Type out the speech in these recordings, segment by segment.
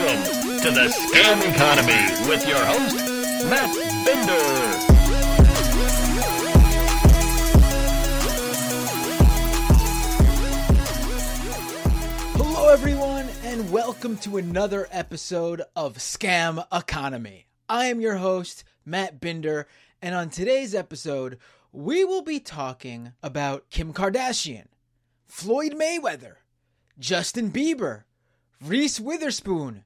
Welcome to the Scam Economy with your host, Matt Binder. Hello, everyone, and welcome to another episode of Scam Economy. I am your host, Matt Binder, and on today's episode, we will be talking about Kim Kardashian, Floyd Mayweather, Justin Bieber, Reese Witherspoon,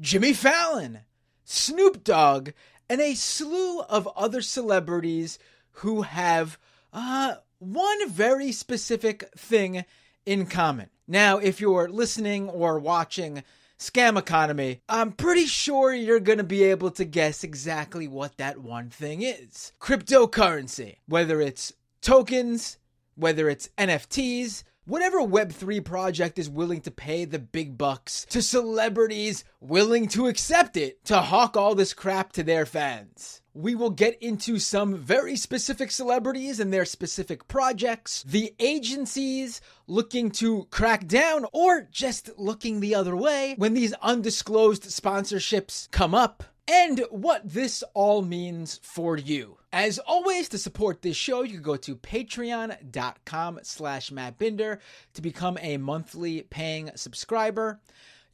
Jimmy Fallon, Snoop Dogg, and a slew of other celebrities who have uh, one very specific thing in common. Now, if you're listening or watching Scam Economy, I'm pretty sure you're going to be able to guess exactly what that one thing is. Cryptocurrency, whether it's tokens, whether it's NFTs, whatever Web3 project is willing to pay the big bucks to celebrities willing to accept it to hawk all this crap to their fans. We will get into some very specific celebrities and their specific projects, the agencies looking to crack down or just looking the other way when these undisclosed sponsorships come up, and what this all means for you. As always, to support this show, you can go to patreon.com slash mattbinder to become a monthly paying subscriber.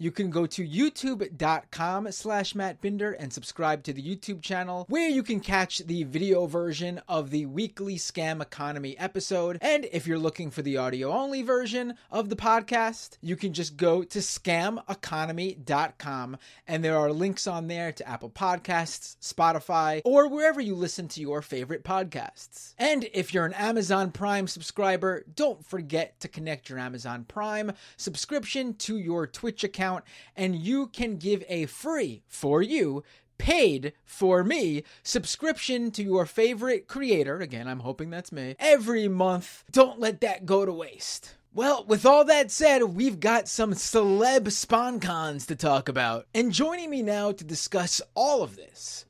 You can go to youtube.com slash mattbinder and subscribe to the YouTube channel where you can catch the video version of the weekly Scam Economy episode. And if you're looking for the audio only version of the podcast, you can just go to scameconomy.com and there are links on there to Apple Podcasts, Spotify, or wherever you listen to your favorite podcasts. And if you're an Amazon Prime subscriber, don't forget to connect your Amazon Prime subscription to your Twitch account and you can give a free for you paid for me subscription to your favorite creator again i'm hoping that's me every month don't let that go to waste well, with all that said, we've got some celeb sponcons to talk about. And joining me now to discuss all of this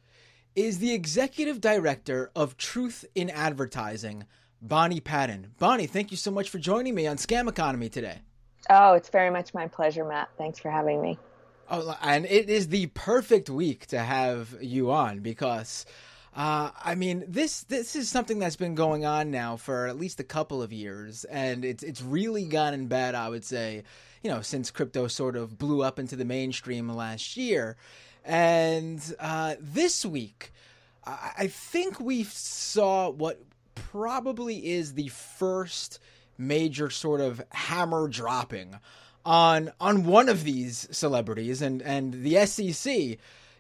is the executive director of Truth in Advertising, Bonnie Patten. Bonnie, thank you so much for joining me on Scam Economy today. Oh, it's very much my pleasure, Matt. Thanks for having me. Oh, and it is the perfect week to have you on because, uh, I mean, this this is something that's been going on now for at least a couple of years, and it's it's really gotten bad. I would say, you know, since crypto sort of blew up into the mainstream last year, and uh, this week, I, I think we saw what probably is the first major sort of hammer dropping on on one of these celebrities. And and the SEC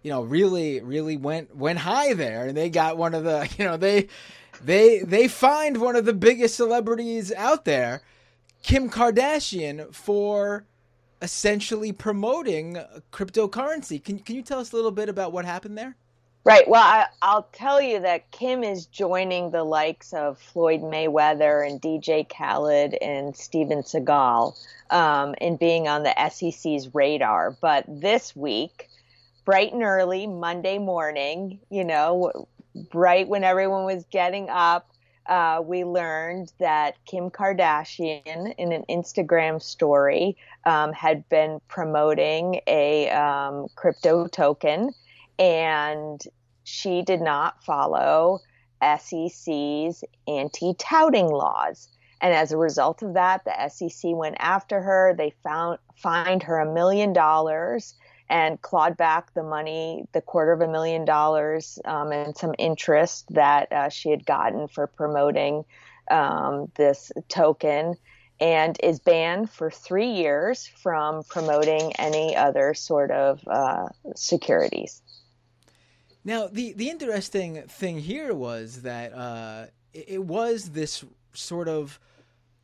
you know really really went went high there. And they got one of the you know they they they fined one of the biggest celebrities out there Kim Kardashian for essentially promoting cryptocurrency. Can can you tell us a little bit about what happened there Right. Well, I, will tell you that Kim is joining the likes of Floyd Mayweather and DJ Khaled and Steven Seagal um, in being on the SEC's radar. But this week, bright and early, Monday morning, you know, right when everyone was getting up, uh, we learned that Kim Kardashian, in an Instagram story, um, had been promoting a um, crypto token and she did not follow SEC's anti touting laws. And as a result of that, the SEC went after her. They found fined her a million dollars and clawed back the money, the quarter of a million dollars, um, and some interest that uh, she had gotten for promoting um, this token, and is banned for three years from promoting any other sort of uh, securities. Now, the the interesting thing here was that uh, it, it, was this sort of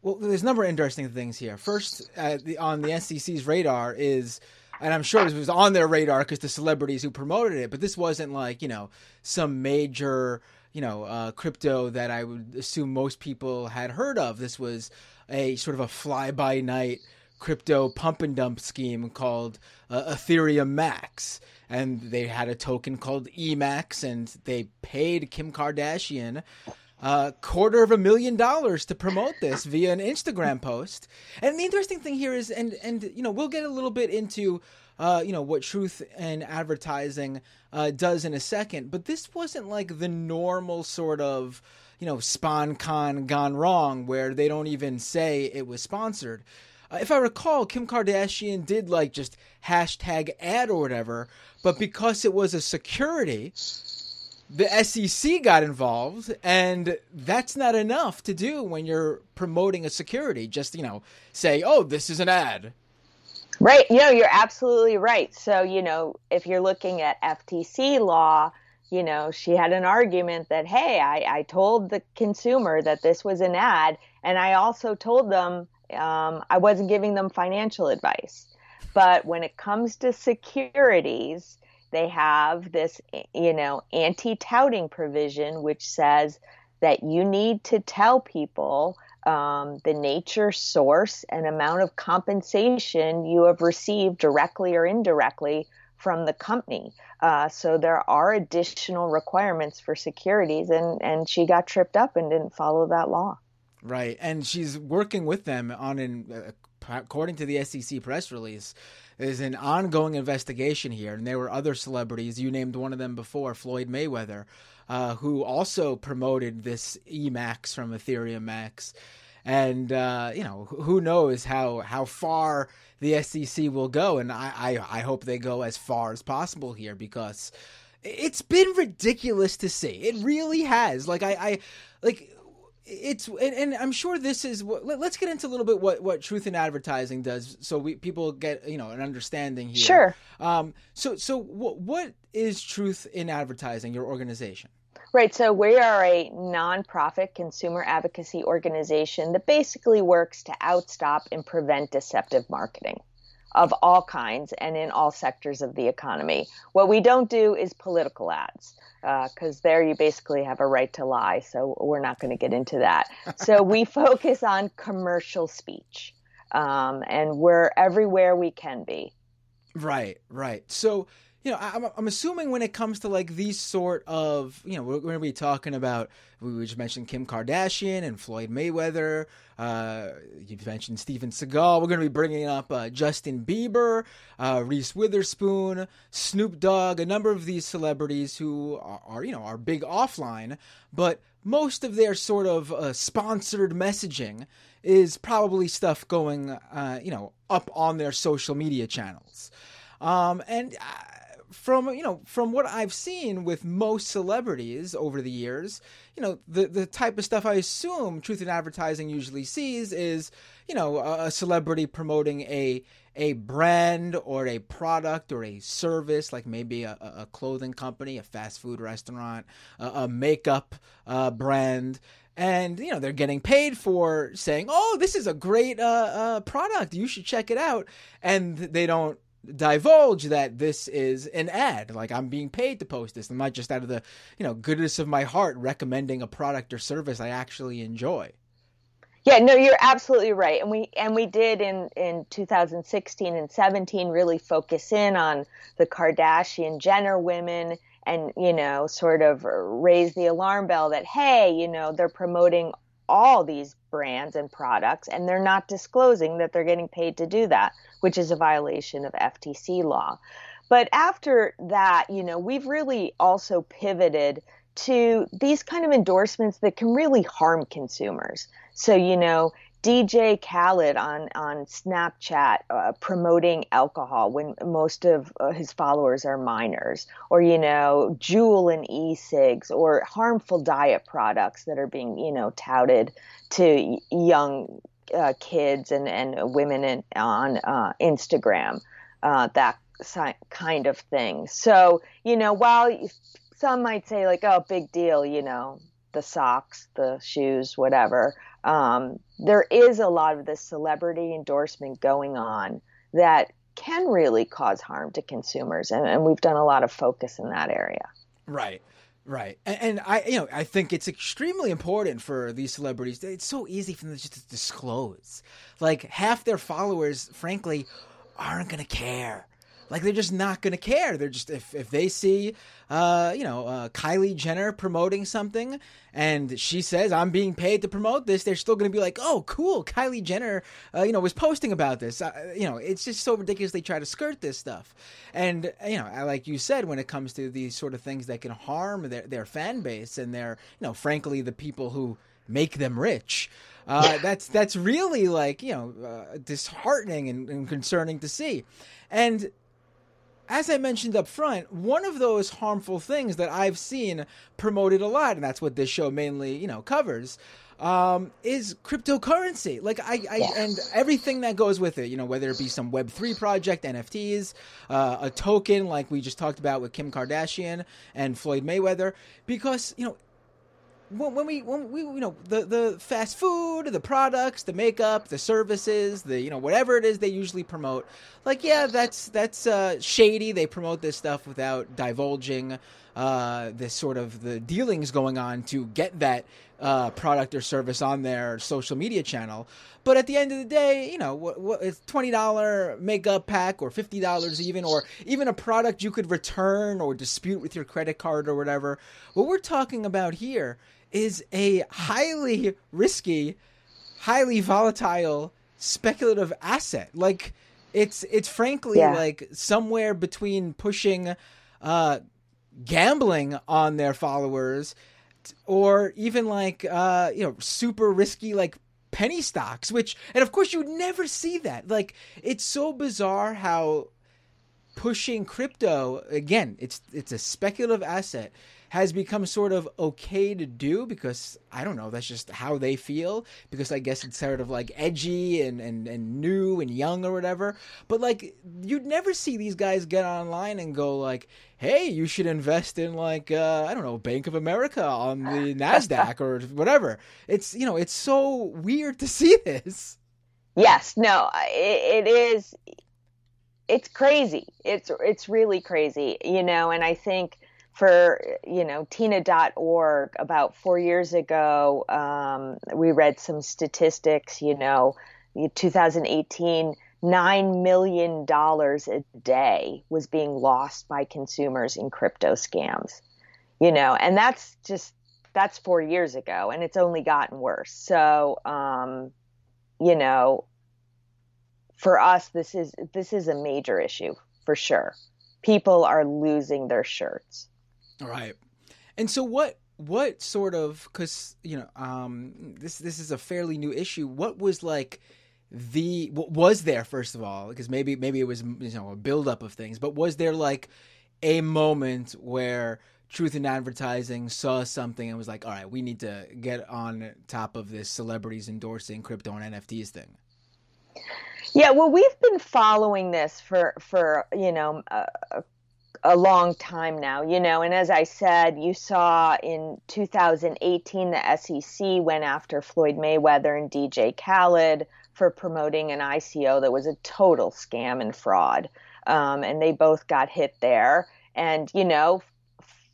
well, there's a number of interesting things here. First, uh, the, on the SEC's radar is, and I'm sure this was on their radar because the celebrities who promoted it, but this wasn't like you know some major you know uh, crypto that I would assume most people had heard of. This was a sort of a fly by night crypto pump and dump scheme called uh, Ethereum Max and they had a token called Emax, and they paid Kim Kardashian a quarter of a million dollars to promote this via an Instagram post. And the interesting thing here is, and and you know, we'll get a little bit into uh, you know what truth in advertising uh, does in a second. But this wasn't like the normal sort of you know SponCon gone wrong where they don't even say it was sponsored. Uh, if I recall, Kim Kardashian did like just hashtag ad or whatever, but because it was a security, the SEC got involved, and that's not enough to do when you're promoting a security. Just you know, say, "Oh, this is an ad." Right. You know, you're absolutely right. So, you know, if you're looking at FTC law, you know, she had an argument that, hey, I, I told the consumer that this was an ad, and I also told them um, I wasn't giving them financial advice. But when it comes to securities, they have this, you know, anti touting provision, which says that you need to tell people um, the nature, source, and amount of compensation you have received directly or indirectly from the company. Uh, so there are additional requirements for securities, and, and she got tripped up and didn't follow that law. Right, and she's working with them on an, uh, according to the SEC press release, is an ongoing investigation here, and there were other celebrities. You named one of them before, Floyd Mayweather, uh, who also promoted this Emax from Ethereum Max. And uh, you know who knows how how far the SEC will go, and I, I I hope they go as far as possible here because it's been ridiculous to see. It really has. Like I, I like it's and, and, I'm sure this is what let's get into a little bit what what truth in advertising does so we people get you know an understanding here. Sure. Um so so what what is truth in advertising your organization? Right. So we are a nonprofit consumer advocacy organization that basically works to outstop and prevent deceptive marketing of all kinds and in all sectors of the economy. What we don't do is political ads because uh, there you basically have a right to lie. So we're not going to get into that. so we focus on commercial speech, um, and we're everywhere we can be. Right, right. So you know, I'm, I'm assuming when it comes to like these sort of, you know, we're going to be talking about, we just mentioned Kim Kardashian and Floyd Mayweather. Uh, you mentioned Steven Seagal. We're going to be bringing up uh, Justin Bieber, uh, Reese Witherspoon, Snoop Dogg, a number of these celebrities who are, are you know, are big offline, but most of their sort of uh, sponsored messaging is probably stuff going, uh, you know, up on their social media channels. Um, and uh, from you know from what I've seen with most celebrities over the years, you know the the type of stuff I assume Truth in Advertising usually sees is you know a, celebrity promoting a a brand or a product or a service, like maybe a, a clothing company, a fast food restaurant, a, a makeup uh, brand, and you know they're getting paid for saying, "Oh, this is a great uh, uh, product. You should check it out," and they don't divulge that this is an ad. Like I'm being paid to post this. I'm not just out of the, you know, goodness of my heart recommending a product or service I actually enjoy. Yeah, no, you're absolutely right. And we and we did in in 2016 and 17 really focus in on the Kardashian Jenner women and, you know, sort of raise the alarm bell that hey, you know, they're promoting all these brands and products and they're not disclosing that they're getting paid to do that which is a violation of FTC law. But after that, you know, we've really also pivoted to these kind of endorsements that can really harm consumers. So, you know, DJ Khaled on on Snapchat uh, promoting alcohol when most of uh, his followers are minors, or you know, Juul and e-cigs, or harmful diet products that are being you know touted to young uh, kids and, and women in, on uh, Instagram, uh, that kind of thing. So, you know, while some might say, like, oh, big deal, you know, the socks, the shoes, whatever, um, there is a lot of this celebrity endorsement going on that can really cause harm to consumers. And, and we've done a lot of focus in that area. Right. Right, and, and, I, you know, I think it's extremely important for these celebrities. It's so easy for them just to disclose. Like half their followers, frankly, aren't gonna care. Like they're just not going to care. They're just if if they see, uh, you know, uh, Kylie Jenner promoting something, and she says I'm being paid to promote this, they're still going to be like, oh, cool, Kylie Jenner, uh, you know, was posting about this. Uh, you know, it's just so ridiculous they try to skirt this stuff, and you know, like you said, when it comes to these sort of things that can harm their their fan base and their, you know, frankly, the people who make them rich. Uh, that's that's really like you know uh, disheartening and, and concerning to see, and as I mentioned up front, one of those harmful things that I've seen promoted a lot, and that's what this show mainly, you know, covers, um, is cryptocurrency. Like I, I yes. and everything that goes with it. You know, whether it be some Web three project, NFTs, uh, a token like we just talked about with Kim Kardashian and Floyd Mayweather, because you know when we when we you know the the fast food, the products, the makeup, the services, the you know whatever it is they usually promote, like yeah, that's that's uh, shady. They promote this stuff without divulging uh, this sort of the dealings going on to get that uh, product or service on their social media channel. But at the end of the day, you know, what, what it's twenty dollar makeup pack or fifty dollars even, or even a product you could return or dispute with your credit card or whatever. What we're talking about here is a highly risky, highly volatile speculative asset. Like it's it's frankly yeah. like somewhere between pushing uh gambling on their followers or even like uh you know super risky like penny stocks which and of course you would never see that like it's so bizarre how pushing crypto again it's it's a speculative asset has become sort of okay to do because I don't know, that's just how they feel. Because I guess it's sort of like edgy and, and, and new and young or whatever. But like you'd never see these guys get online and go like, Hey, you should invest in like uh, I don't know, Bank of America on the Nasdaq or whatever. It's you know, it's so weird to see this. Yes, no, it, it is it's crazy. It's it's really crazy, you know, and I think for you know tina.org about four years ago um, we read some statistics you know 2018 nine million dollars a day was being lost by consumers in crypto scams you know and that's just that's four years ago and it's only gotten worse. So um, you know for us this is this is a major issue for sure. People are losing their shirts right. And so what what sort of cuz you know um this this is a fairly new issue. What was like the what was there first of all because maybe maybe it was you know a buildup of things but was there like a moment where truth in advertising saw something and was like all right we need to get on top of this celebrities endorsing crypto and nfts thing yeah well we've been following this for for you know a, a long time now, you know. And as I said, you saw in 2018 the SEC went after Floyd Mayweather and DJ Khaled for promoting an ICO that was a total scam and fraud. Um, and they both got hit there. And, you know,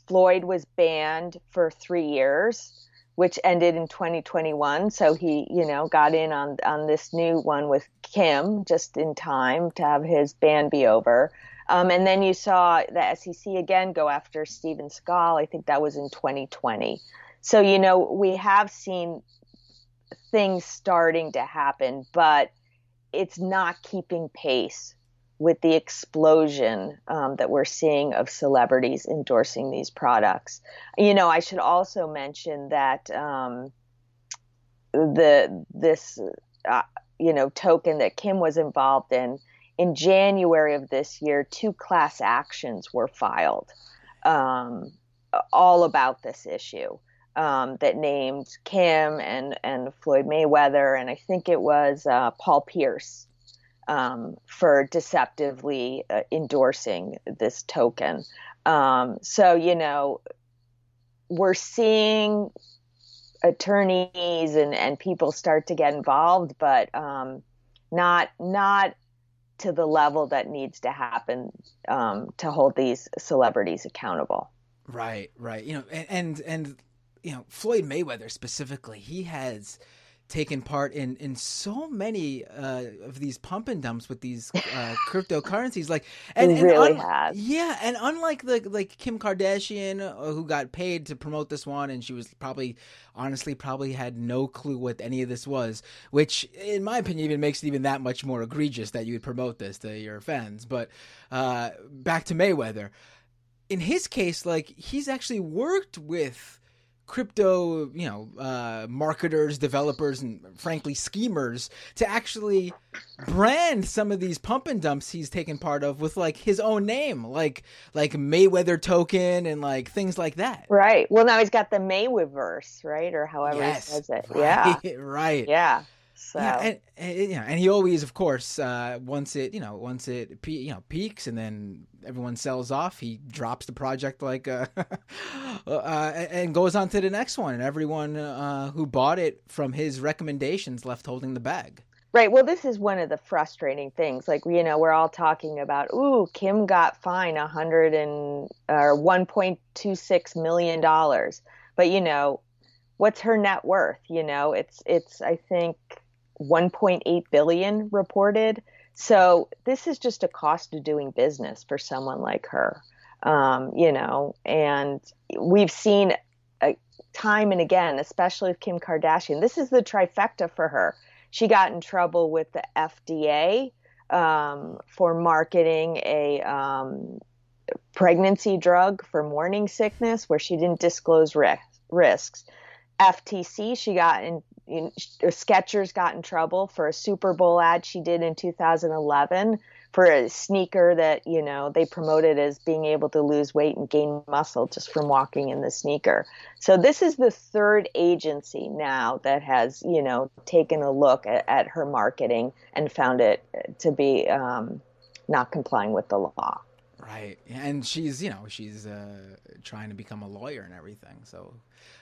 Floyd was banned for three years, which ended in 2021. So he, you know, got in on, on this new one with Kim just in time to have his ban be over. Um, and then you saw the SEC again go after Steven Seagal. I think that was in 2020. So, you know, we have seen things starting to happen, but it's not keeping pace with the explosion um, that we're seeing of celebrities endorsing these products. You know, I should also mention that um, the this uh, you know token that Kim was involved in in January of this year, two class actions were filed um, all about this issue um, that named Kim and, and Floyd Mayweather, and I think it was uh, Paul Pierce um, for deceptively uh, endorsing this token. Um, so, you know, we're seeing attorneys and, and people start to get involved, but um, not not to the level that needs to happen um, to hold these celebrities accountable. Right, right. You know, and, and and you know Floyd Mayweather specifically, he has taken part in in so many uh, of these pump and dumps with these uh, cryptocurrencies. Like, and, and really un- yeah, and unlike the like Kim Kardashian, uh, who got paid to promote this one, and she was probably, honestly, probably had no clue what any of this was, which, in my opinion, even makes it even that much more egregious that you would promote this to your fans. But uh, back to Mayweather, in his case, like he's actually worked with crypto, you know, uh, marketers, developers, and frankly schemers to actually brand some of these pump and dumps he's taken part of with like his own name, like like Mayweather token and like things like that. Right. Well, now he's got the Mayweverse, right, or however Yes, he says it. right, Yeah. right. Yeah. So Yeah, and, and you know, and he always, of course, uh, once it, you know, once it, pe- you know, peaks and then everyone sells off, he drops the project like, uh, uh, and goes on to the next one, and everyone uh, who bought it from his recommendations left holding the bag. Right. Well, this is one of the frustrating things. Like, you know, we're all talking about, ooh, Kim got fined a hundred and or one point two six million dollars. But you know, what's her net worth? You know, it's it's I think one point eight billion reported. So this is just a cost of doing business for someone like her. Um, you know, and we've seen time and again, especially with Kim Kardashian. This is the trifecta for her she got in trouble with the FDA um, for marketing a um, pregnancy drug for morning sickness where she didn't disclose ri- risks. FTC, she got in, in Skechers got in trouble for a Super Bowl ad she did in 2011 for a sneaker that you know they promoted as being able to lose weight and gain muscle just from walking in the sneaker. So this is the third agency now that has you know taken a look at, at her marketing and found it to be um, not complying with the law. Right, and she's you know she's uh, trying to become a lawyer and everything. So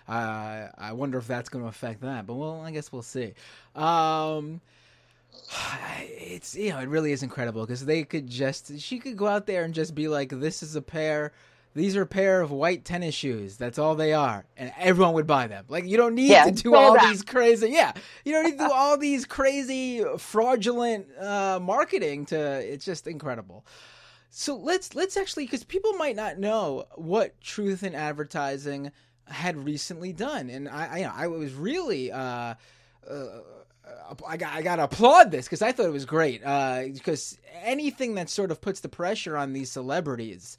uh, I wonder if that's going to affect that. But well, I guess we'll see. Um, it's you know it really is incredible because they could just she could go out there and just be like this is a pair these are a pair of white tennis shoes that's all they are and everyone would buy them like you don't need Yeah, to do all that. these crazy yeah you don't need to do all these crazy fraudulent uh marketing to it's just incredible so let's let's actually because people might not know what truth in advertising had recently done and i i, I was really uh uh, I got I got to applaud this because I thought it was great. Uh, because anything that sort of puts the pressure on these celebrities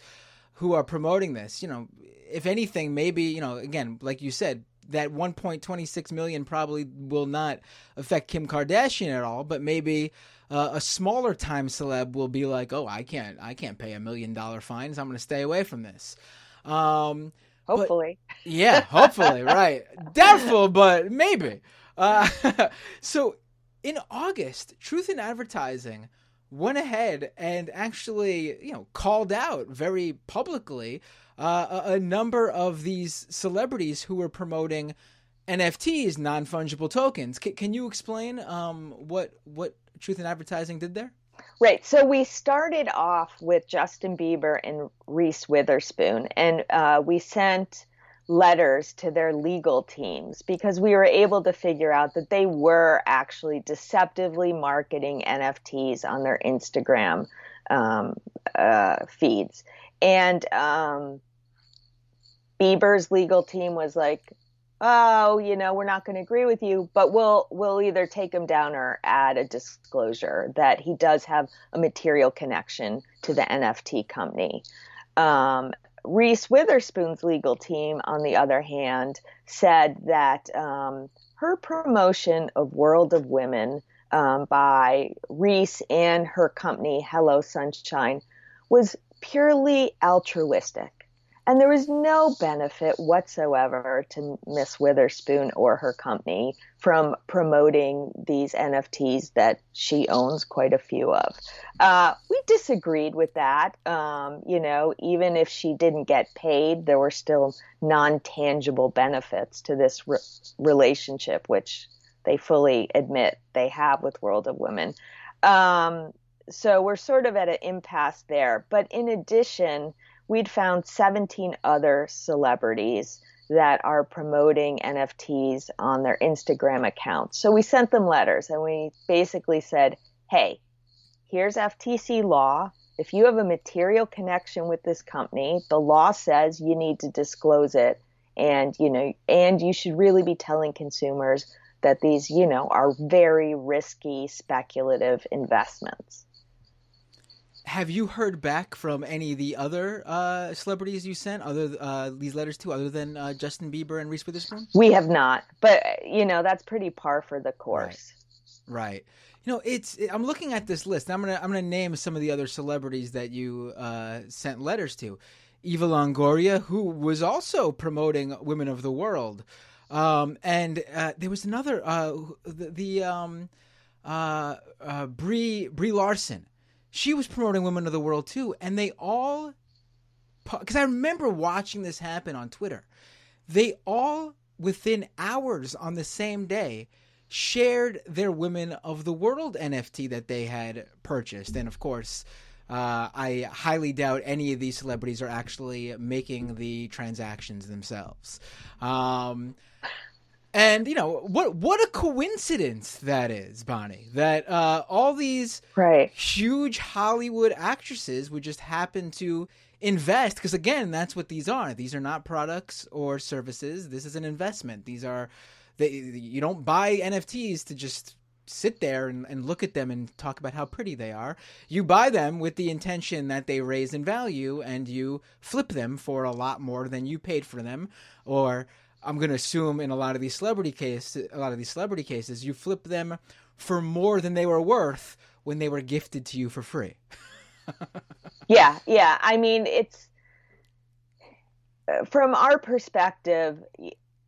who are promoting this, you know, if anything, maybe you know, again, like you said, that 1.26 million probably will not affect Kim Kardashian at all, but maybe. Uh, a smaller time celeb will be like, "Oh, I can't, I can't pay a million dollar fines. I'm going to stay away from this." Um, but- Hopefully, yeah, hopefully, right. Doubtful, but maybe. Uh, so in August, Truth in Advertising went ahead and actually, you know, called out very publicly uh, a, a number of these celebrities who were promoting NFTs, non fungible tokens. C- can you explain um, what what Truth in Advertising did there? Right. So we started off with Justin Bieber and Reese Witherspoon, and uh, we sent letters to their legal teams because we were able to figure out that they were actually deceptively marketing NFTs on their Instagram um, uh, feeds. And um, Bieber's legal team was like, oh, you know, we're not going to agree with you, but we'll we'll either take him down or add a disclosure that he does have a material connection to the NFT company. Um, Reese Witherspoon's legal team, on the other hand, said that um, her promotion of World of Women um, by Reese and her company Hello Sunshine was purely altruistic. And there was no benefit whatsoever to Miss Witherspoon or her company from promoting these NFTs that she owns quite a few of. Uh, we disagreed with that. Um, you know, even if she didn't get paid, there were still non tangible benefits to this re- relationship, which they fully admit they have with World of Women. Um, so we're sort of at an impasse there. But in addition, we'd found 17 other celebrities that are promoting NFTs on their Instagram accounts. So we sent them letters and we basically said, hey, here's FTC law. If you have a material connection with this company, the law says you need to disclose it and you know and you should really be telling consumers that these, you know, are very risky speculative investments. Have you heard back from any of the other uh, celebrities you sent, other uh, these letters to, other than uh, Justin Bieber and Reese Witherspoon? We have not, but you know that's pretty par for the course. Right. right. You know, it's. It, I'm looking at this list. I'm gonna. I'm gonna name some of the other celebrities that you uh, sent letters to. Eva Longoria, who was also promoting Women of the World. Um, and uh, there was another uh, the, the um, uh, uh, Brie Brie Larson. She was promoting Women of the World too, and they all because I remember watching this happen on Twitter. They all within hours on the same day shared their Women of the World NFT that they had purchased, and of course. Uh, I highly doubt any of these celebrities are actually making the transactions themselves. Um, and you know what? What a coincidence that is, Bonnie. That uh, all these right. huge Hollywood actresses would just happen to invest because again, that's what these are. These are not products or services. This is an investment. These are they. You don't buy NFTs to just sit there and, and look at them and talk about how pretty they are. You buy them with the intention that they raise in value and you flip them for a lot more than you paid for them or I'm going to assume in a lot of these celebrity cases, a lot of these celebrity cases, you flip them for more than they were worth when they were gifted to you for free. yeah, yeah. I mean, it's uh, from our perspective,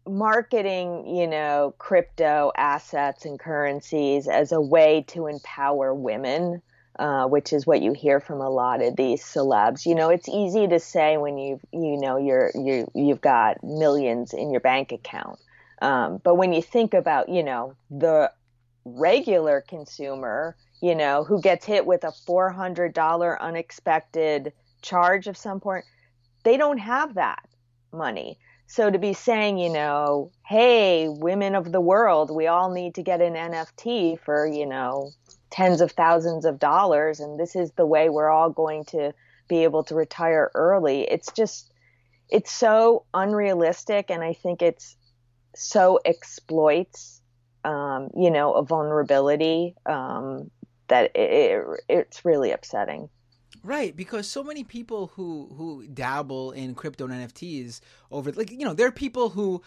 marketing, you know, crypto assets and currencies as a way to empower women uh, which is what you hear from a lot of these celebs. You know, it's easy to say when you you know you're you you've got millions in your bank account, um, but when you think about you know the regular consumer, you know, who gets hit with a four hundred dollar unexpected charge of some point, they don't have that money. So to be saying, you know, hey, women of the world, we all need to get an NFT for, you know, tens of thousands of dollars and this is the way we're all going to be able to retire early. It's just it's so unrealistic and i think it's so exploits um, you know a vulnerability um, that it, it, it's really upsetting. Right, because so many people who who dabble in crypto and NFTs over like you know, there are people who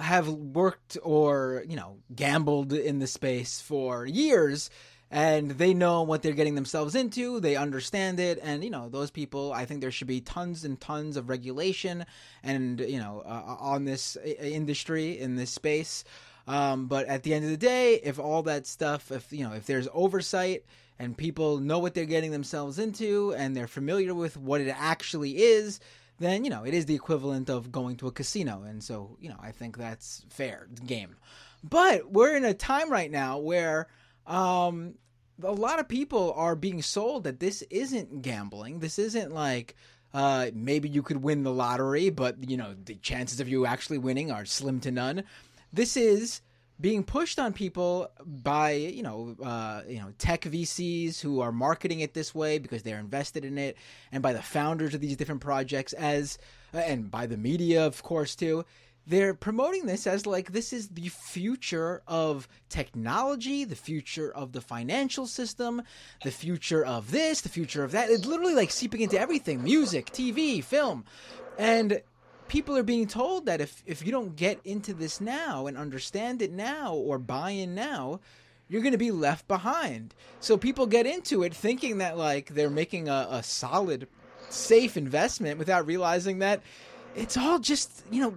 have worked or, you know, gambled in the space for years and they know what they're getting themselves into. They understand it, and you know those people. I think there should be tons and tons of regulation, and you know, uh, on this industry in this space. Um, but at the end of the day, if all that stuff, if you know, if there's oversight and people know what they're getting themselves into, and they're familiar with what it actually is, then you know it is the equivalent of going to a casino, and so you know I think that's fair game. But we're in a time right now where um, a lot of people are being sold that this isn't gambling. This isn't like uh, maybe you could win the lottery, but you know the chances of you actually winning are slim to none. This is being pushed on people by you know uh, you know tech VCs who are marketing it this way because they're invested in it, and by the founders of these different projects as and by the media of course too they're promoting this as like this is the future of technology, the future of the financial system, the future of this, the future of that. It's literally like seeping into everything music, TV, film. And people are being told that if, if you don't get into this now and understand it now or buy in now, you're going to be left behind. So people get into it thinking that like they're making a, a solid, safe investment without realizing that it's all just, you know,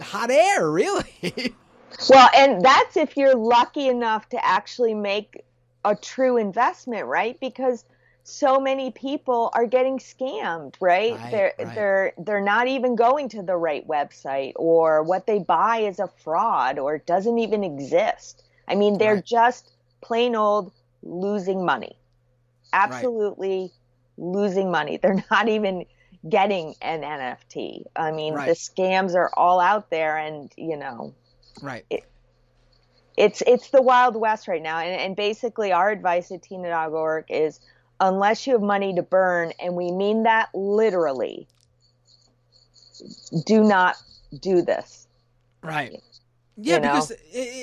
hot air, really. well, and that's if you're lucky enough to actually make a true investment, right? Because so many people are getting scammed, right? right they're right. they're they're not even going to the right website or what they buy is a fraud or doesn't even exist. I mean, they're right. just plain old losing money. Absolutely losing money. They're not even getting an NFT. I mean, Right. the scams are all out there, and you know, Right. it's it's the wild west right now. And, and basically, our advice at Tina.org is, unless you have money to burn, and we mean that literally, do not do this. Right. Yeah, You know? because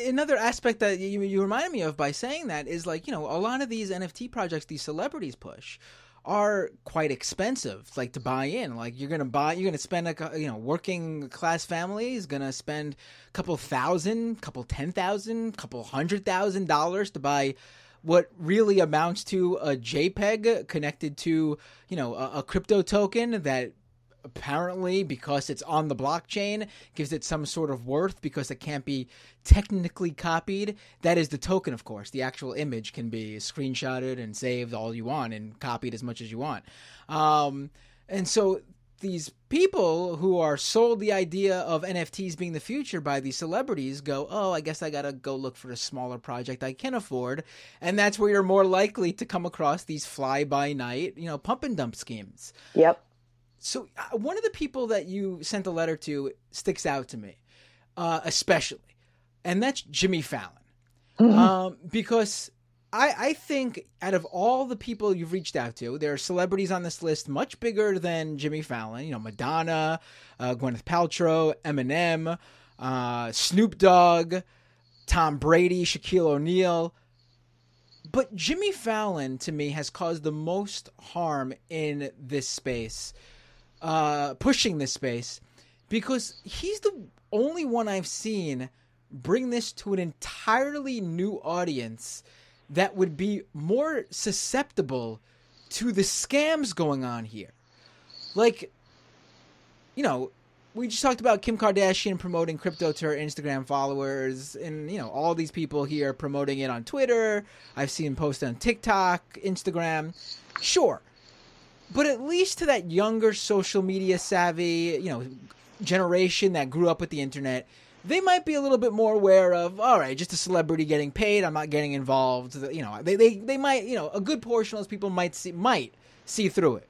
another aspect that you you reminded me of by saying that is like you know a lot of these NFT projects these celebrities push are quite expensive like to buy in. Like you're gonna buy you're gonna spend like you know working class family is gonna spend a couple thousand couple ten thousand couple hundred thousand dollars to buy what really amounts to a JPEG connected to you know a, a crypto token that apparently because it's on the blockchain gives it some sort of worth because it can't be technically copied that is the token of course the actual image can be screenshotted and saved all you want and copied as much as you want um, and so these people who are sold the idea of NFTs being the future by these celebrities go, oh, I guess I gotta go look for a smaller project I can afford, and that's where you're more likely to come across these fly by night, you know, pump and dump schemes. Yep. So uh, one of the people that you sent a letter to sticks out to me, uh, especially, and that's Jimmy Fallon, um, because I, I think out of all the people you've reached out to, there are celebrities on this list much bigger than Jimmy Fallon. You know, Madonna, uh, Gwyneth Paltrow, Eminem, uh, Snoop Dogg, Tom Brady, Shaquille O'Neal. But Jimmy Fallon, to me, has caused the most harm in this space, uh, pushing this space, because he's the only one I've seen bring this to an entirely new audience that would be more susceptible to the scams going on here. Like, you know, we just talked about Kim Kardashian promoting crypto to her Instagram followers, and you know all these people here promoting it on Twitter. I've seen posted on TikTok, Instagram. Sure, but at least to that younger social media savvy, you know, generation that grew up with the internet, they might be a little bit more aware of. All right, just a celebrity getting paid. I'm not getting involved. You know, they they they might you know a good portion of those people might see might see through it.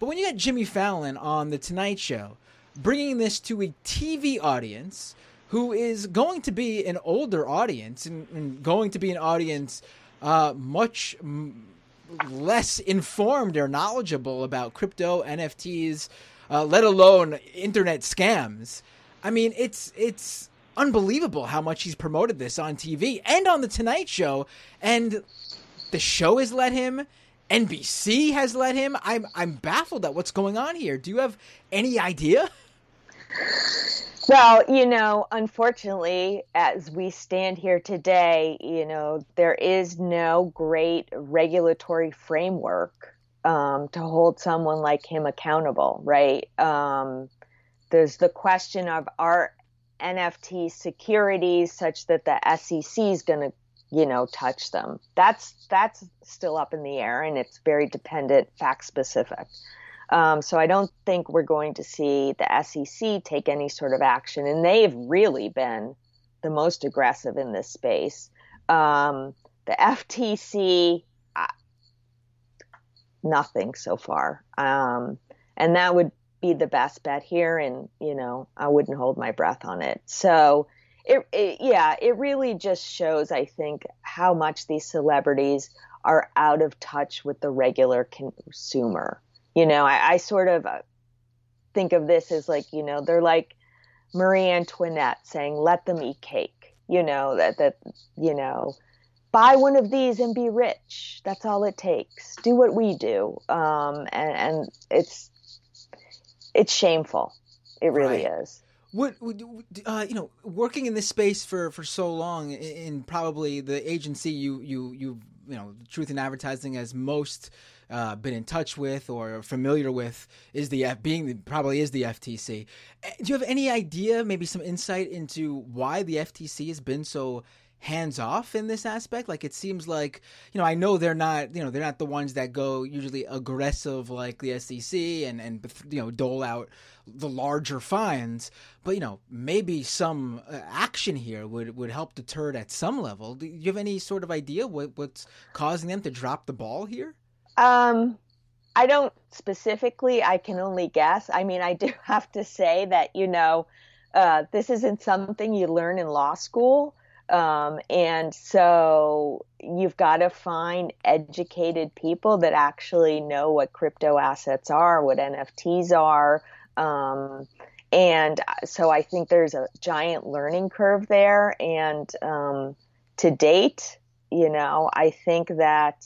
But when you got Jimmy Fallon on The Tonight Show, bringing this to a TV audience who is going to be an older audience and, and going to be an audience uh, much m- less informed or knowledgeable about crypto, NFTs, uh, let alone internet scams. I mean, it's it's unbelievable how much he's promoted this on TV and on the Tonight Show, and the show has let him. NBC has let him. I'm I'm baffled at what's going on here. Do you have any idea? Well, you know, unfortunately, as we stand here today, you know, there is no great regulatory framework um, to hold someone like him accountable, right? Um, there's the question of are NFT securities such that the SEC is going to, you know, touch them. That's that's still up in the air, and it's very dependent, fact specific. Um, so I don't think we're going to see the SEC take any sort of action, and they've really been the most aggressive in this space. Um, the FTC, nothing so far, um, and that would be the best bet here. And you know, I wouldn't hold my breath on it. So. It, it, yeah, it really just shows, I think, how much these celebrities are out of touch with the regular consumer you know I, I, sort of uh, think of this as like you know they're like marie antoinette saying let them eat cake you know that that you know buy one of these and be rich. That's all it takes. Do what we do. Um, and, and it's it's shameful. It really Right. is. What uh, you know, working in this space for for so long, in, in probably the agency you you you you know, Truth in Advertising as most uh, been in touch with or familiar with is the F, being the, probably is the FTC. Eh, Do you have any idea, maybe some insight into why the FTC has been so hands off in this aspect? Like it seems like you know, I know they're not you know they're not the ones that go usually aggressive like the SEC and and you know dole out the larger fines, but you know maybe some uh, action here would would help deter it at some level. Do you have any sort of idea what what's causing them to drop the ball here? Um, I don't specifically. I can only guess. I mean, I do have to say that you know, uh, this isn't something you learn in law school. Um, and so you've got to find educated people that actually know what crypto assets are, what NFTs are. Um, and so I think there's a giant learning curve there. And um, to date, you know, I think that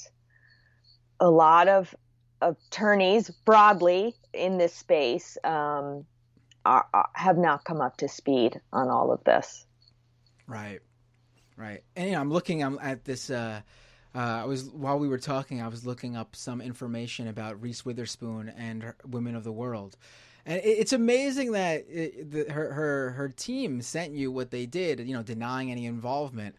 a lot of attorneys broadly in this space um, are, are, have not come up to speed on all of this. Right. Right. And you know, I'm looking I'm at this uh, uh, I was while we were talking, I was looking up some information about Reese Witherspoon and Women of the World, and it, it's amazing that it, the, her her her team sent you what they did. You know, denying any involvement.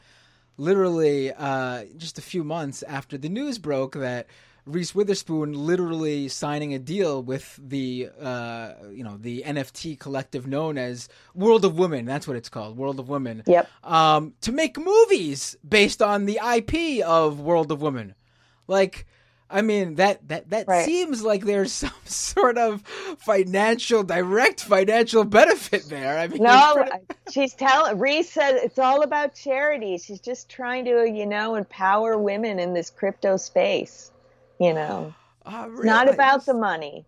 Literally, uh, just a few months after the news broke that Reese Witherspoon literally signing a deal with the uh, you know the NFT collective known as World of Women. That's what it's called, World of Women. Yep. Um, to make movies based on the IP of World of Women, like. I mean that that that right. seems like there's some sort of financial direct financial benefit there. I mean, no, she's telling Reese says it's all about charity. She's just trying to you know empower women in this crypto space you know. Uh, really? not about the money.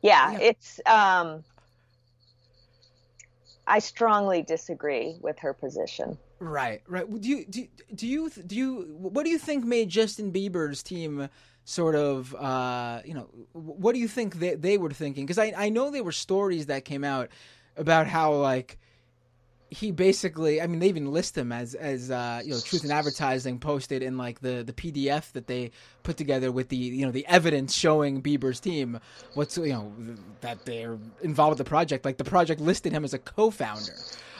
Yeah, yeah, it's um i strongly disagree with her position. Right right. Do you do, do you do you what do you think made justin bieber's team sort of uh you know what do you think they, they were thinking? Because I, I know there were stories that came out about how like he basically i mean they even list him as as uh, you know truth in advertising posted in like the the pdf that they put together with the you know the evidence showing bieber's team what's you know that they're involved with the project. Like the project listed him as a co-founder.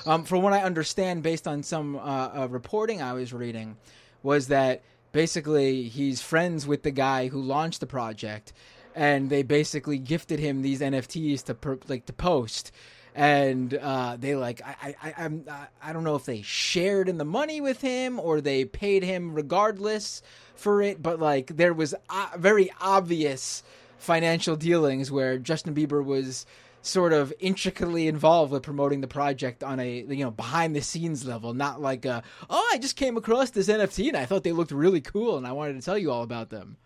Um, from what i understand based on some uh, uh, reporting i was reading was that basically he's friends with the guy who launched the project and they basically gifted him these nfts to per, like to post and uh, they like I, I I'm I don't know if they shared in the money with him or they paid him regardless for it, but like there was uh, very obvious financial dealings where Justin Bieber was sort of intricately involved with promoting the project on a you know behind the scenes level, not like a, oh I just came across this NFT and I thought they looked really cool and I wanted to tell you all about them.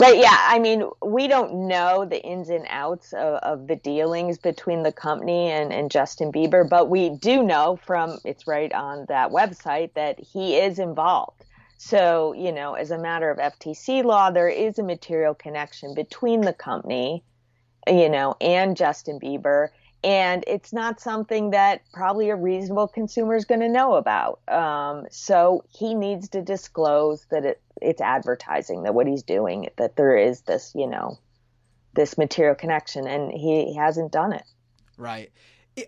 Right. Yeah. I mean, we don't know the ins and outs of, of, the dealings between the company and, and Justin Bieber, but we do know from it's right on that website that he is involved. So, you know, as a matter of FTC law, there is a material connection between the company, you know, and Justin Bieber and it's not something that probably a reasonable consumer is going to know about. Um, so he needs to disclose that it, it's advertising, that what he's doing, that there is this, you know, this material connection, and he, hasn't done it. Right.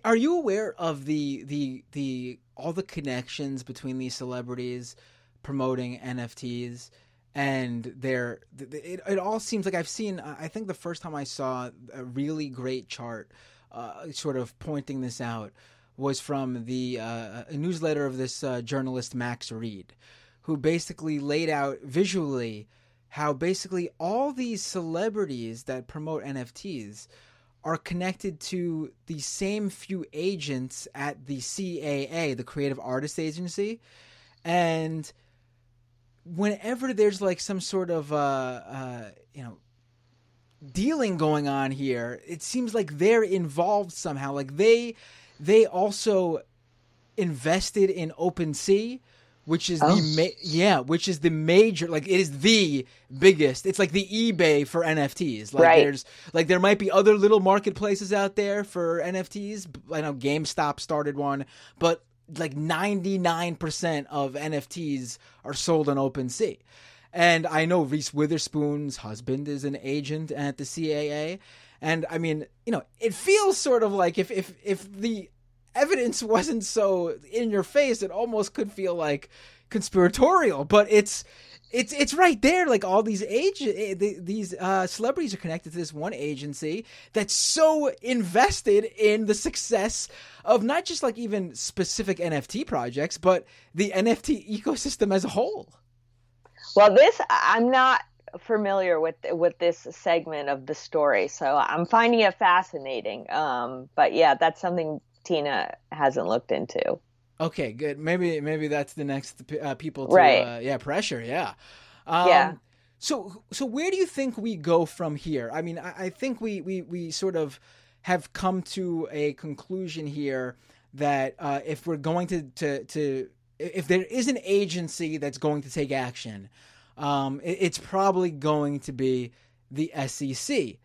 Are you aware of the the the all the connections between these celebrities promoting NFTs? and they're it, it all seems like I've seen. I think the first time I saw a really great chart uh, sort of pointing this out was from the uh, newsletter of this uh, journalist Max Read, who basically laid out visually how basically all these celebrities that promote NFTs are connected to the same few agents at the CAA, the Creative Artists Agency, and whenever there's like some sort of uh, uh, you know dealing going on here. It seems like they're involved somehow. Like they they also invested in OpenSea, which is oh. the ma- yeah, which is the major like it is the biggest. It's like the eBay for NFTs. Like right. there's like there might be other little marketplaces out there for NFTs. I know GameStop started one, but like 99% of NFTs are sold on OpenSea. And I know Reese Witherspoon's husband is an agent at the CAA. And I mean, you know, it feels sort of like if if if the evidence wasn't so in your face, it almost could feel like conspiratorial. But it's it's it's right there. Like all these agent, eh, these uh, celebrities are connected to this one agency that's so invested in the success of not just like even specific NFT projects, but the NFT ecosystem as a whole. Well, this I'm not familiar with with this segment of the story, so I'm finding it fascinating. Um, but yeah, that's something Tina hasn't looked into. Okay, good. Maybe maybe that's the next uh, people to right. uh, yeah pressure. Yeah. Um, yeah. So so where do you think we go from here? I mean, I, I think we, we we sort of have come to a conclusion here that uh, if we're going to, to to if there is an agency that's going to take action, um, it, it's probably going to be the SEC.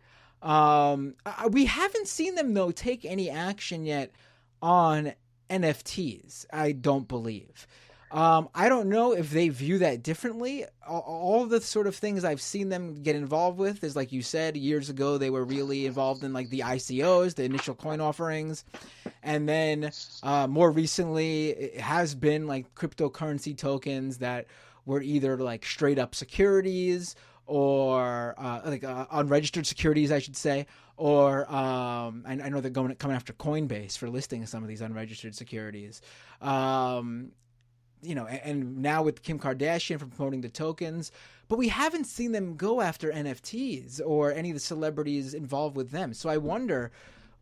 Um, we haven't seen them though take any action yet on NFTs. I don't believe. Um, I don't know if they view that differently. All, all the sort of things I've seen them get involved with is like you said years ago they were really involved in like the ICOs, the initial coin offerings, and then uh, more recently it has been like cryptocurrency tokens that were either like straight up securities or uh, like uh, unregistered securities, I should say, or um, I, I, know they're going coming after Coinbase for listing some of these unregistered securities. Um, you know, and now with Kim Kardashian for promoting the tokens, but we haven't seen them go after NFTs or any of the celebrities involved with them. So I wonder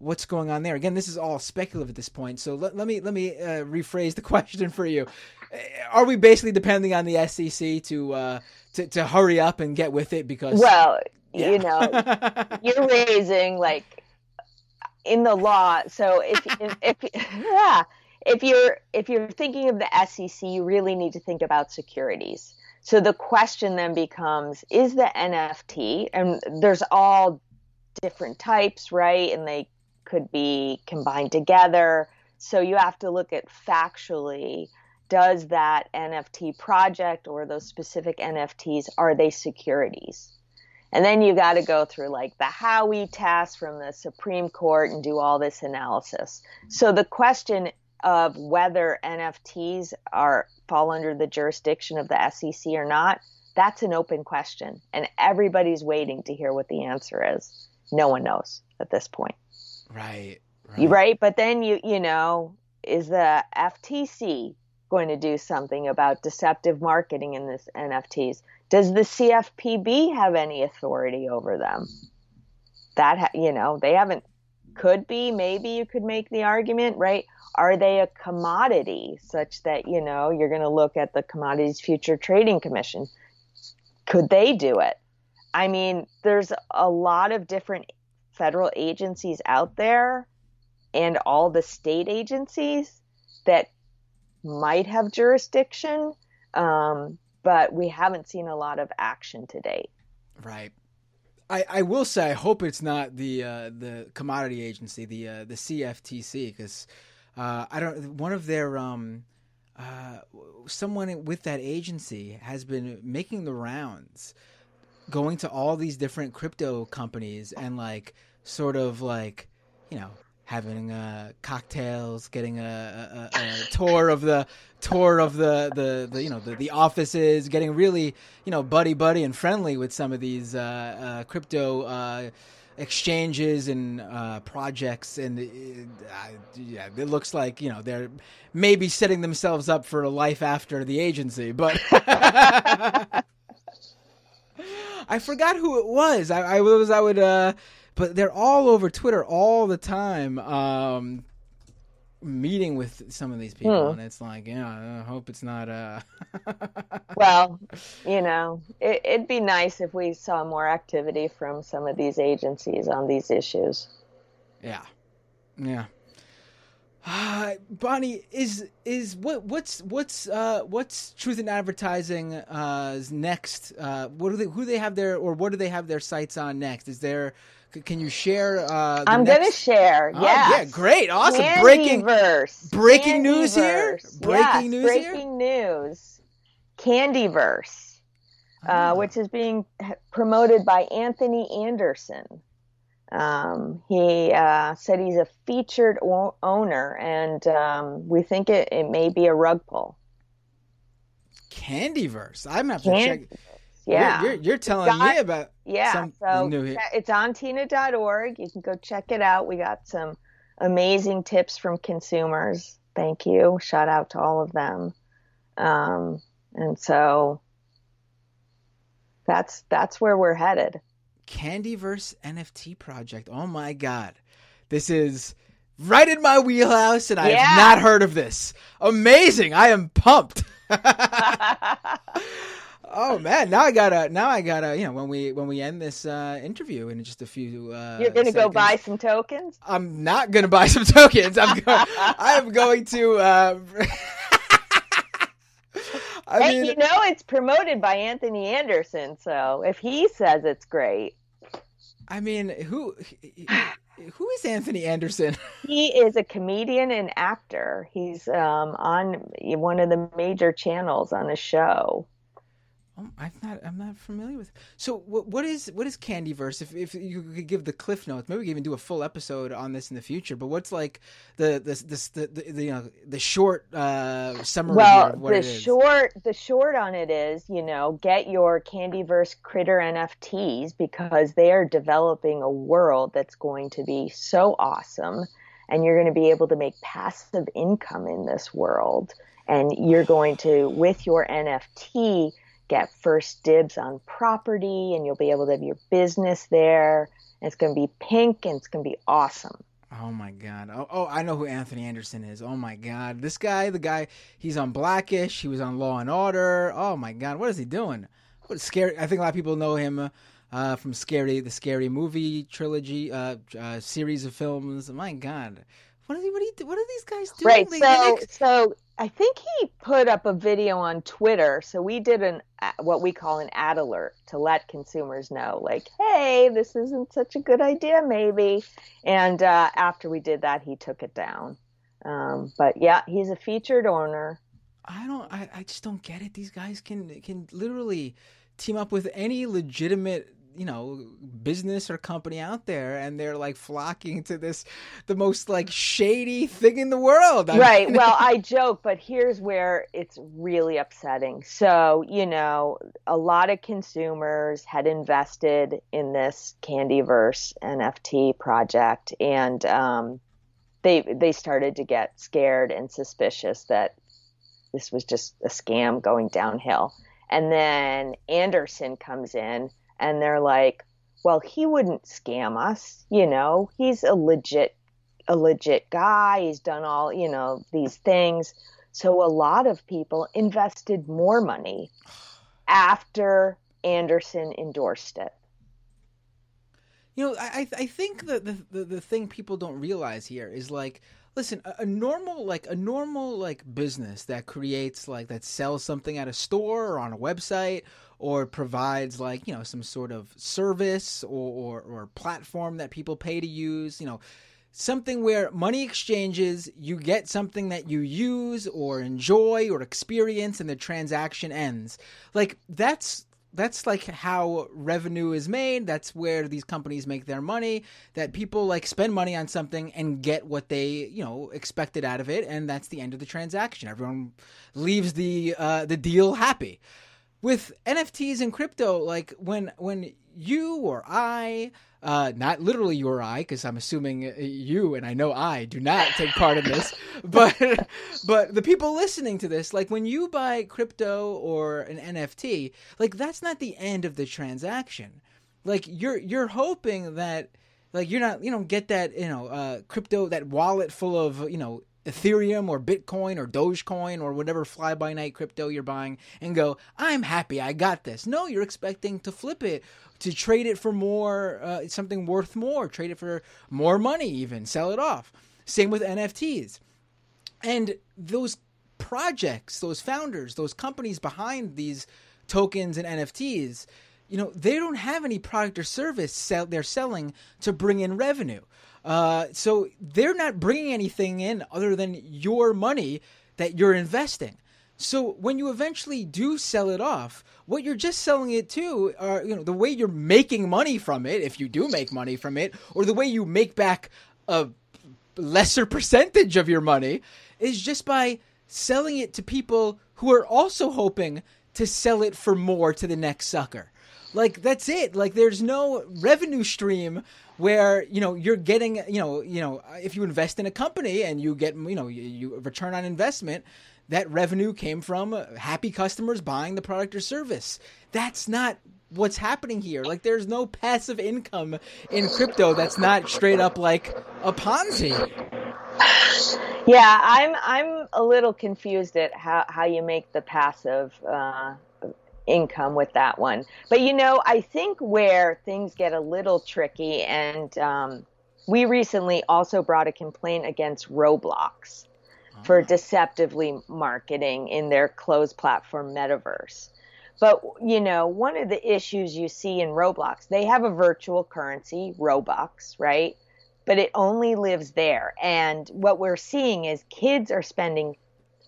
what's going on there. Again, this is all speculative at this point. So let, let me let me uh, rephrase the question for you: uh, Are we basically depending on the SEC to uh, to to hurry up and get with it? Because well, yeah. you know, you're raising like in the law. So if if, if yeah if you're if you're thinking of the SEC, you really need to think about securities. So the question then becomes: Is the NFT and there's all different types, right? And they could be combined together. So you have to look at factually does that NFT project or those specific NFTs are they securities? And then you got to go through like the Howey test from the Supreme Court and do all this analysis. So the question of whether NFTs are fall under the jurisdiction of the SEC or not, that's an open question, and everybody's waiting to hear what the answer is. No one knows at this point. Right. Right. Right, but then you you know is the FTC going to do something about deceptive marketing in this NFTs? Does the CFPB have any authority over them? That ha- you know they haven't. Could be maybe you could make the argument right are they a commodity such that, you know, you're going to look at the Commodities Future Trading Commission? Could they do it? I mean, there's a lot of different federal agencies out there and all the state agencies that might have jurisdiction, um, but we haven't seen a lot of action to date. Right. I, I will say I hope it's not the uh, the commodity agency, the uh, the CFTC, because uh, I don't. One of their um, uh, someone with that agency has been making the rounds, going to all these different crypto companies and like sort of like you know having uh, cocktails, getting a, a, a, tour of the tour of the, the, the you know the, the, offices, getting really you know buddy buddy and friendly with some of these uh, uh, crypto uh, exchanges and uh, projects, and uh, yeah, it looks like you know they're maybe setting themselves up for a life after the agency. But I forgot who it was. I, I was I would, uh, but they're all over Twitter all the time. Um, meeting with some of these people. Hmm. and it's like yeah i hope it's not uh well you know it, it'd be nice if we saw more activity from some of these agencies on these issues. Yeah. Yeah. Uh, Bonnie is is what what's what's uh what's Truth in Advertising uh next? Uh what do they who they have their or what do they have their sights on next? Is there can you share? Uh, I'm next... going to share. Oh, yeah, great, awesome. Candyverse. Breaking breaking Candyverse. news here. Breaking yes, news breaking here. news. Candyverse, oh. uh, which is being promoted by Anthony Anderson. Um, he uh, said he's a featured o- owner, and um, we think it, it may be a rug pull. Candyverse. I'm gonna have to check. Yeah, you're, you're, you're telling got, me about yeah. so new it's on tina.org. You can go check it out. We got some amazing tips from consumers. Thank you. Shout out to all of them. Um, and so that's that's where we're headed. Candyverse NFT project. Oh my god. This is right in my wheelhouse and I Yeah. have not heard of this. Amazing. I am pumped. oh man, now I gotta now I gotta you know when we when we end this uh interview in just a few uh You're gonna go buy some tokens. I'm not gonna buy some tokens. I'm going. I am going to uh I hey, mean you know it's promoted by Anthony Anderson, so if he says it's great, I mean who who is Anthony Anderson? he is a comedian and actor. He's um, on one of the major channels on a show. Oh, I'm not. I'm not familiar with. So, what, what is what is Candyverse? If if you could give the cliff notes, maybe we can even do a full episode on this in the future. But what's like the the the the, the, the you know the short uh, summary Well, of what the it is? short the short on it is, you know, get your Candyverse critter NFTs because they are developing a world that's going to be so awesome and you're going to be able to make passive income in this world and you're going to with your NFT get first dibs on property and you'll be able to have your business there. And it's going to be pink and it's going to be awesome. Oh my god! Oh, oh, I know who Anthony Anderson is. Oh my god, this guy, the guy, he's on Blackish. He was on Law and Order. Oh my god, what is he doing? What scary? I think a lot of people know him uh, from Scary, the Scary Movie trilogy, uh, uh, series of films. My god, what are they? What are, you, what are these guys doing? Right. They- So, they- so I think he put up a video on Twitter. So we did an what we call an ad alert to let consumers know, like, hey, this isn't such a good idea, maybe. And uh, after we did that, he took it down. Um, but yeah, he's a featured owner. I don't. I, I just don't get it. These guys can can literally team up with any legitimate you know business or company out there and they're like flocking to this the most like shady thing in the world I right. mean- Well, I joke, but here's where it's really upsetting. So, you know, a lot of consumers had invested in this Candyverse NFT project, and um, they they started to get scared and suspicious that this was just a scam going downhill. And then Anderson comes in, and they're like, "Well, he wouldn't scam us, you know. He's a legit a legit guy. He's done all, you know, these things. So a lot of people invested more money after Anderson endorsed it. You know, I I think that the, the the thing people don't realize here is like, listen, a, a normal like a normal like business that creates like that sells something at a store or on a website or provides like you know some sort of service or or, or platform that people pay to use. You know, something where money exchanges, you get something that you use or enjoy or experience, and the transaction ends. Like that's that's like how revenue is made. That's where these companies make their money. That people like spend money on something and get what they you know expected out of it, and that's the end of the transaction. Everyone leaves the uh, the deal happy. With NFTs and crypto, like when when you or I, uh, not literally you or I, because I'm assuming uh, you and I know I do not take part in this, but but the people listening to this, like when you buy crypto or an NFT, like that's not the end of the transaction. Like you're you're hoping that like you're not you don't get that you know uh, crypto that wallet full of you know Ethereum or Bitcoin or Dogecoin or whatever fly by night crypto you're buying and go, I'm happy, I got this. No, you're expecting to flip it, to trade it for more, uh, something worth more, trade it for more money, even sell it off. Same with NFTs. And those projects, those founders, those companies behind these tokens and NFTs, you know, they don't have any product or service sell- they're selling to bring in revenue. Uh, so they're not bringing anything in other than your money that you're investing. So when you eventually do sell it off, what you're just selling it to are you know the way you're making money from it, if you do make money from it, or the way you make back a lesser percentage of your money is just by selling it to people who are also hoping to sell it for more to the next sucker. Like that's it. Like there's no revenue stream where you know you're getting you know you know if you invest in a company and you get you know you, you return on investment that revenue came from happy customers buying the product or service. That's not what's happening here. Like, there's no passive income in crypto that's not straight up like a Ponzi. Yeah, I'm I'm a little confused at how how you make the passive uh, income with that one. But you know, I think where things get a little tricky, and um, we recently also brought a complaint against Roblox for deceptively marketing in their closed platform metaverse. But you know, one of the issues you see in Roblox, they have a virtual currency, Robux, right? But it only lives there. And what we're seeing is kids are spending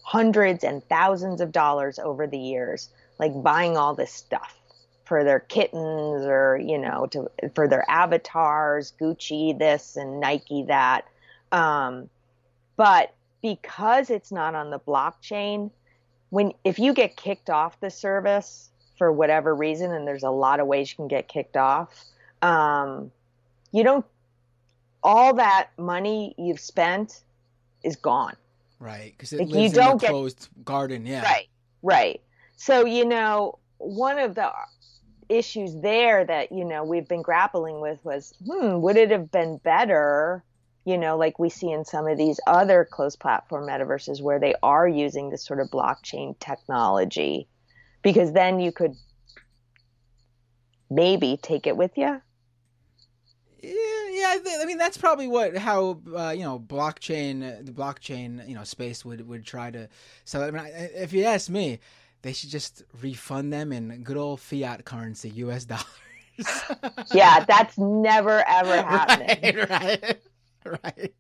hundreds and thousands of dollars over the years, like buying all this stuff for their kittens or, you know, to for their avatars, Gucci this and Nike that. Um, but because it's not on the blockchain, when if you get kicked off the service for whatever reason, and there's a lot of ways you can get kicked off, um, you don't. All that money you've spent is gone. Right, because it Like, lives you in don't get- closed garden. Yeah. Right, right. So, you know, one of the issues there that, you know, we've been grappling with was, hmm, would it have been better, you know, like we see in some of these other closed platform metaverses where they are using this sort of blockchain technology? Because then you could maybe take it with you. Yeah, yeah. I, mean, that's probably what how uh, you know blockchain, the blockchain you know space would would try to sell. it. I mean, if you ask me, they should just refund them in good old fiat currency, U.S. dollars. Yeah, that's never ever happening. right, right, right.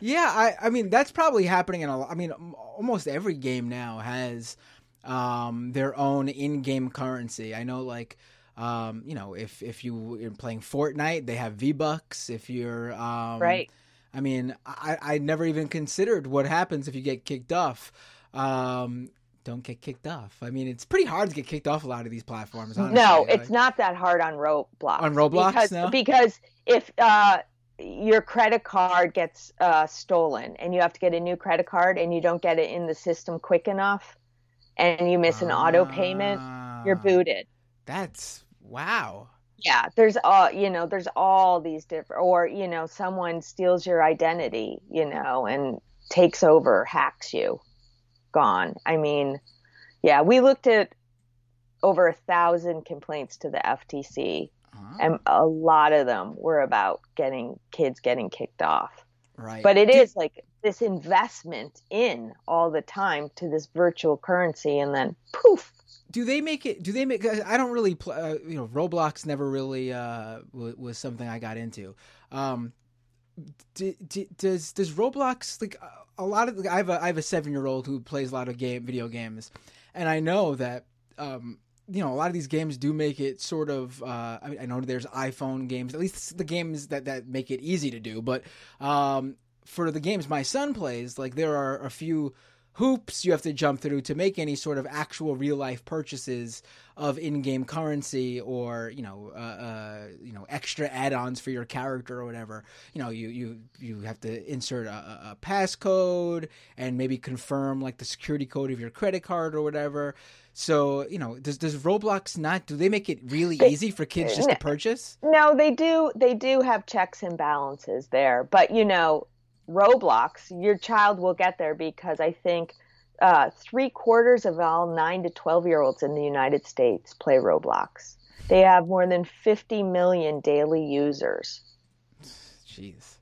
Yeah, I, I mean that's probably happening in a. lot- I mean, almost every game now has um, their own in-game currency. I know, like, um, you know, if if you are playing Fortnite, they have V Bucks. If you're um, Right. I mean, I I never even considered what happens if you get kicked off. Um, don't get kicked off. I mean, it's pretty hard to get kicked off a lot of these platforms. Honestly. No, Like- it's not that hard on Roblox. On Roblox, because, no? because if uh, your credit card gets uh, stolen and you have to get a new credit card and you don't get it in the system quick enough, and you miss an auto payment, you're Ah, booted. That's wow. Yeah, there's all you know. There's all these different, or you know, someone steals your identity, you know, and takes over, hacks you, gone. I mean, yeah, we looked at over a thousand complaints to the FTC, Huh? and a lot of them were about getting kids getting kicked off. Right. But it Do- is like this investment in all the time to this virtual currency, and then poof. do they make it? Do they make? I don't really. Pl- uh, you know, Roblox never really uh, w- was something I got into. Um, d- d- does does Roblox like a lot of? I have a I have a seven year old who plays a lot of game video games, and I know that. Um, you know, a lot of these games do make it sort of. Uh, I, mean, I know there's iPhone games, at least the games that, that make it easy to do. But um, for the games my son plays, like there are a few hoops you have to jump through to make any sort of actual real life purchases of in-game currency or you know uh, uh, you know extra add-ons for your character or whatever. You know you you you have to insert a, a passcode and maybe confirm like the security code of your credit card or whatever. So you know does does roblox not do they make it really They- easy for kids just to purchase? No, they do. They do have checks and balances there, but you know, Roblox, your child will get there because I think uh, three quarters of all nine to twelve year olds in the United States play Roblox. They have more than fifty million daily users. jeez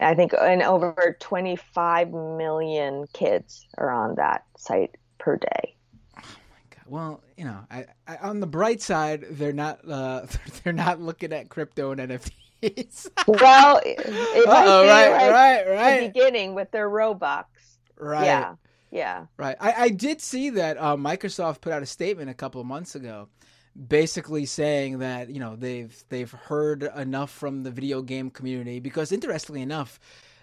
I think, and over twenty five million kids are on that site per day. God. Well, you know, I, I, on the bright side, they're not uh, they're not looking at crypto and NFTs. Well, it, it might be right, like right, the right, beginning with their Robux. right, Yeah, yeah. right. I, I did see that uh, Microsoft put out a statement a couple of months ago, basically saying that you know they've they've heard enough from the video game community because interestingly enough.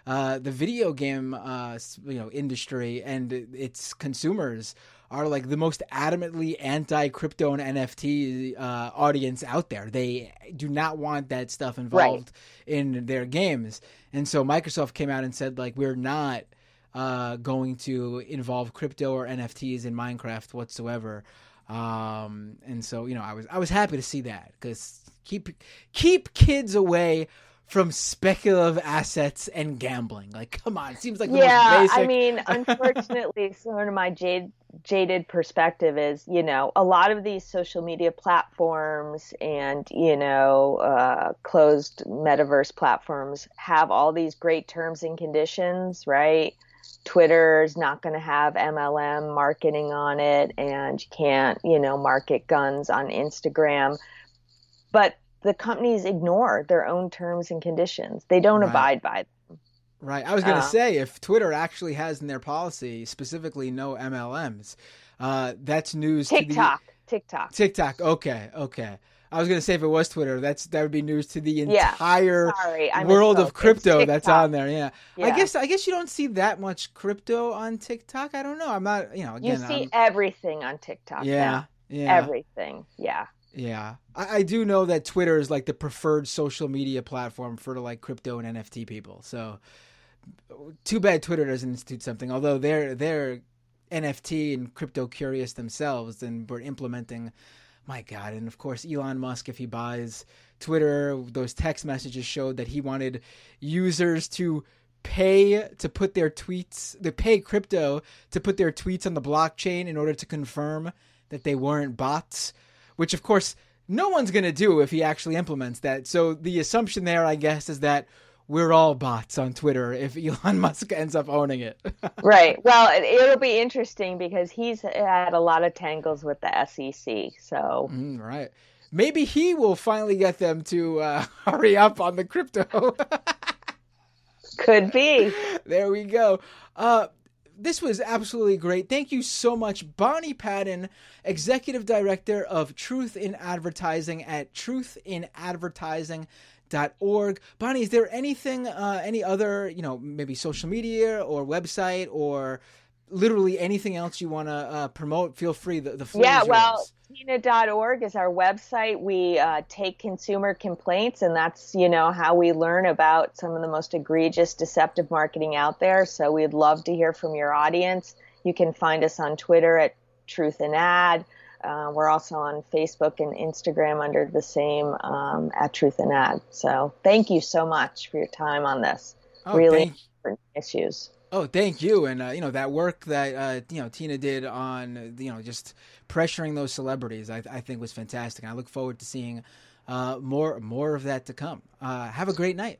Uh, the video game, uh, you know, industry and its consumers are like the most adamantly anti-crypto and NFT uh, audience out there. They do not want that stuff involved in their games, and so Microsoft came out and said like we're not uh, going to involve crypto or NFTs in Minecraft whatsoever. Um, and so you know, I was I was happy to see that because keep keep kids away from speculative assets and gambling. Like, come on, it seems like yeah. I mean, unfortunately, sort of my jade, jaded perspective is, you know, a lot of these social media platforms and you know, uh, closed metaverse platforms have all these great terms and conditions, right? Twitter is not going to have MLM marketing on it, and you can't, you know, market guns on Instagram. But the companies ignore their own terms and conditions. They don't Right. abide by them. Right. I was going to Uh, say if Twitter actually has in their policy specifically no MLMs, uh, that's news to TikTok, TikTok. the TikTok. Okay, okay. I was going to say if it was Twitter, that's that would be news to the Yeah. entire Sorry, world of crypto that's on there. Yeah. I guess I guess you don't see that much crypto on TikTok. I don't know. I'm not, you know, You see I'm- everything on TikTok. yeah. now. Yeah. everything. Yeah. Yeah, I, I do know that Twitter is like the preferred social media platform for like crypto and NFT people. So, too bad Twitter doesn't institute something. Although they're they're NFT and crypto curious themselves, and we're implementing. My God, and of course Elon Musk, if he buys Twitter, those text messages showed that he wanted users to pay to put their tweets, they pay crypto to put their tweets on the blockchain in order to confirm that they weren't bots which of course no one's going to do if he actually implements that. So the assumption there, I guess, is that we're all bots on Twitter if Elon Musk ends up owning it. Right. Well, it, it'll be interesting because he's had a lot of tangles with the SEC. So Mm, right. Maybe he will finally get them to uh, hurry up on the crypto. could be. there we go. Uh, this was absolutely great. Thank you so much, Bonnie Patten, Executive Director of Truth in Advertising at truthinadvertising.org. Bonnie, is there anything, uh, any other, you know, maybe social media or website or literally anything else you want to uh, promote? Feel free. The, the floor Yeah, is well, yours. Tina.org is our website. We uh, take consumer complaints, and that's you know how we learn about some of the most egregious deceptive marketing out there. So we'd love to hear from your audience. You can find us on Twitter at TruthinAd. Uh, we're also on Facebook and Instagram under the same um, at TruthinAd. So thank you so much for your time on this. Oh, really important issues. Oh, thank you, and uh, you know that work that uh, you know Tina did on you know just pressuring those celebrities, I, I think was fantastic. I look forward to seeing uh, more more of that to come. Uh, have a great night.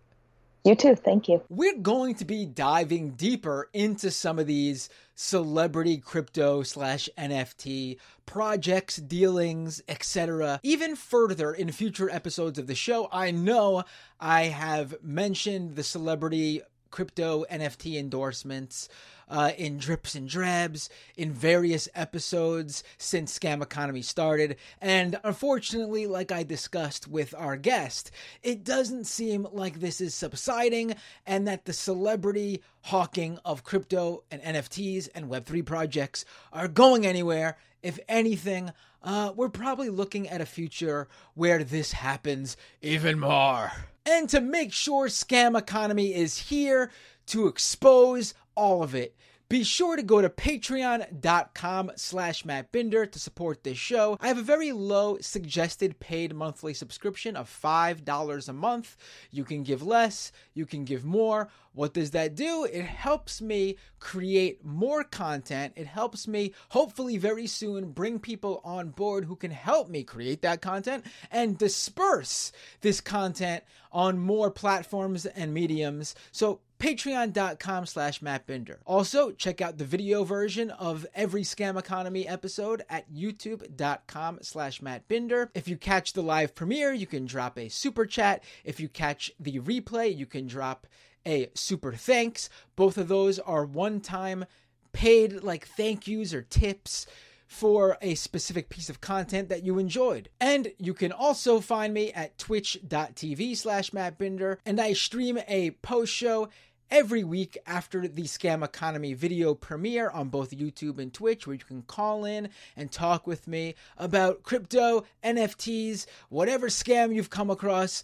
You too. Thank you. We're going to be diving deeper into some of these celebrity crypto slash NFT projects, dealings, etc. Even further in future episodes of the show. I know I have mentioned the celebrity crypto NFT endorsements uh, in drips and drabs in various episodes since Scam Economy started. And unfortunately, like I discussed with our guest, it doesn't seem like this is subsiding and that the celebrity hawking of crypto and NFTs and Web3 projects are going anywhere. If anything, uh, we're probably looking at a future where this happens even more. And to make sure Scam Economy is here to expose all of it, be sure to go to patreon.com slash Matt Binder to support this show. I have a very low suggested paid monthly subscription of $5 a month. You can give less, you can give more. What does that do? It helps me create more content. It helps me, hopefully, very soon, bring people on board who can help me create that content and disperse this content on more platforms and mediums. So, patreon.com slash mattbinder. Also, check out the video version of every Scam Economy episode at youtube.com slash mattbinder. If you catch the live premiere, you can drop a super chat. If you catch the replay, you can drop a super thanks. Both of those are one-time paid like thank yous or tips for a specific piece of content that you enjoyed. And you can also find me at twitch.tv slash mattbinder, and I stream a post show every week after the Scam Economy video premiere on both YouTube and Twitch, where you can call in and talk with me about crypto, NFTs, whatever scam you've come across,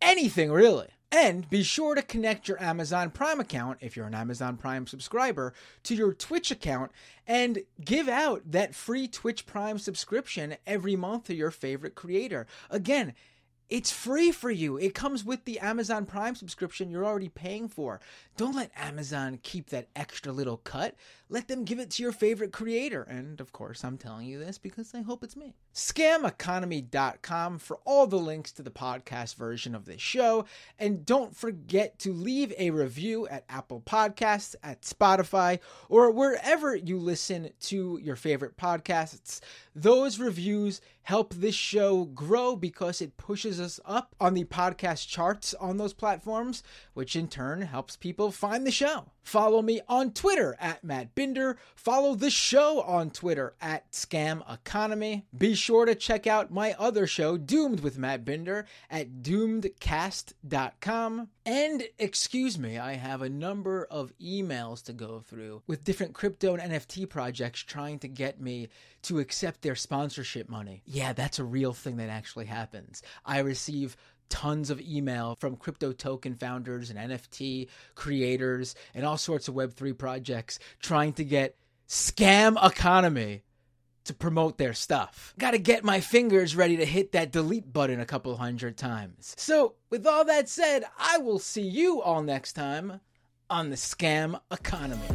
anything really. And be sure to connect your Amazon Prime account, if you're an Amazon Prime subscriber, to your Twitch account and give out that free Twitch Prime subscription every month to your favorite creator. Again, it's free for you. It comes with the Amazon Prime subscription you're already paying for. Don't let Amazon keep that extra little cut. Let them give it to your favorite creator. And of course, I'm telling you this because I hope it's me. Scameconomy.com for all the links to the podcast version of this show. And don't forget to leave a review at Apple Podcasts, at Spotify, or wherever you listen to your favorite podcasts. Those reviews help this show grow because it pushes us up on the podcast charts on those platforms, which in turn helps people find the show. Follow me on Twitter at Matt Binder. Follow the show on Twitter at Scam Economy. Be sure to check out my other show, Doomed with Matt Binder, at doomedcast.com. And excuse me, I have a number of emails to go through with different crypto and NFT projects trying to get me to accept their sponsorship money. Yeah, that's a real thing that actually happens. I receive tons of email from crypto token founders and NFT creators and all sorts of Web3 projects trying to get scam economy to promote their stuff. Gotta get my fingers ready to hit that delete button a couple hundred times. So, with all that said, I will see you all next time on the scam economy.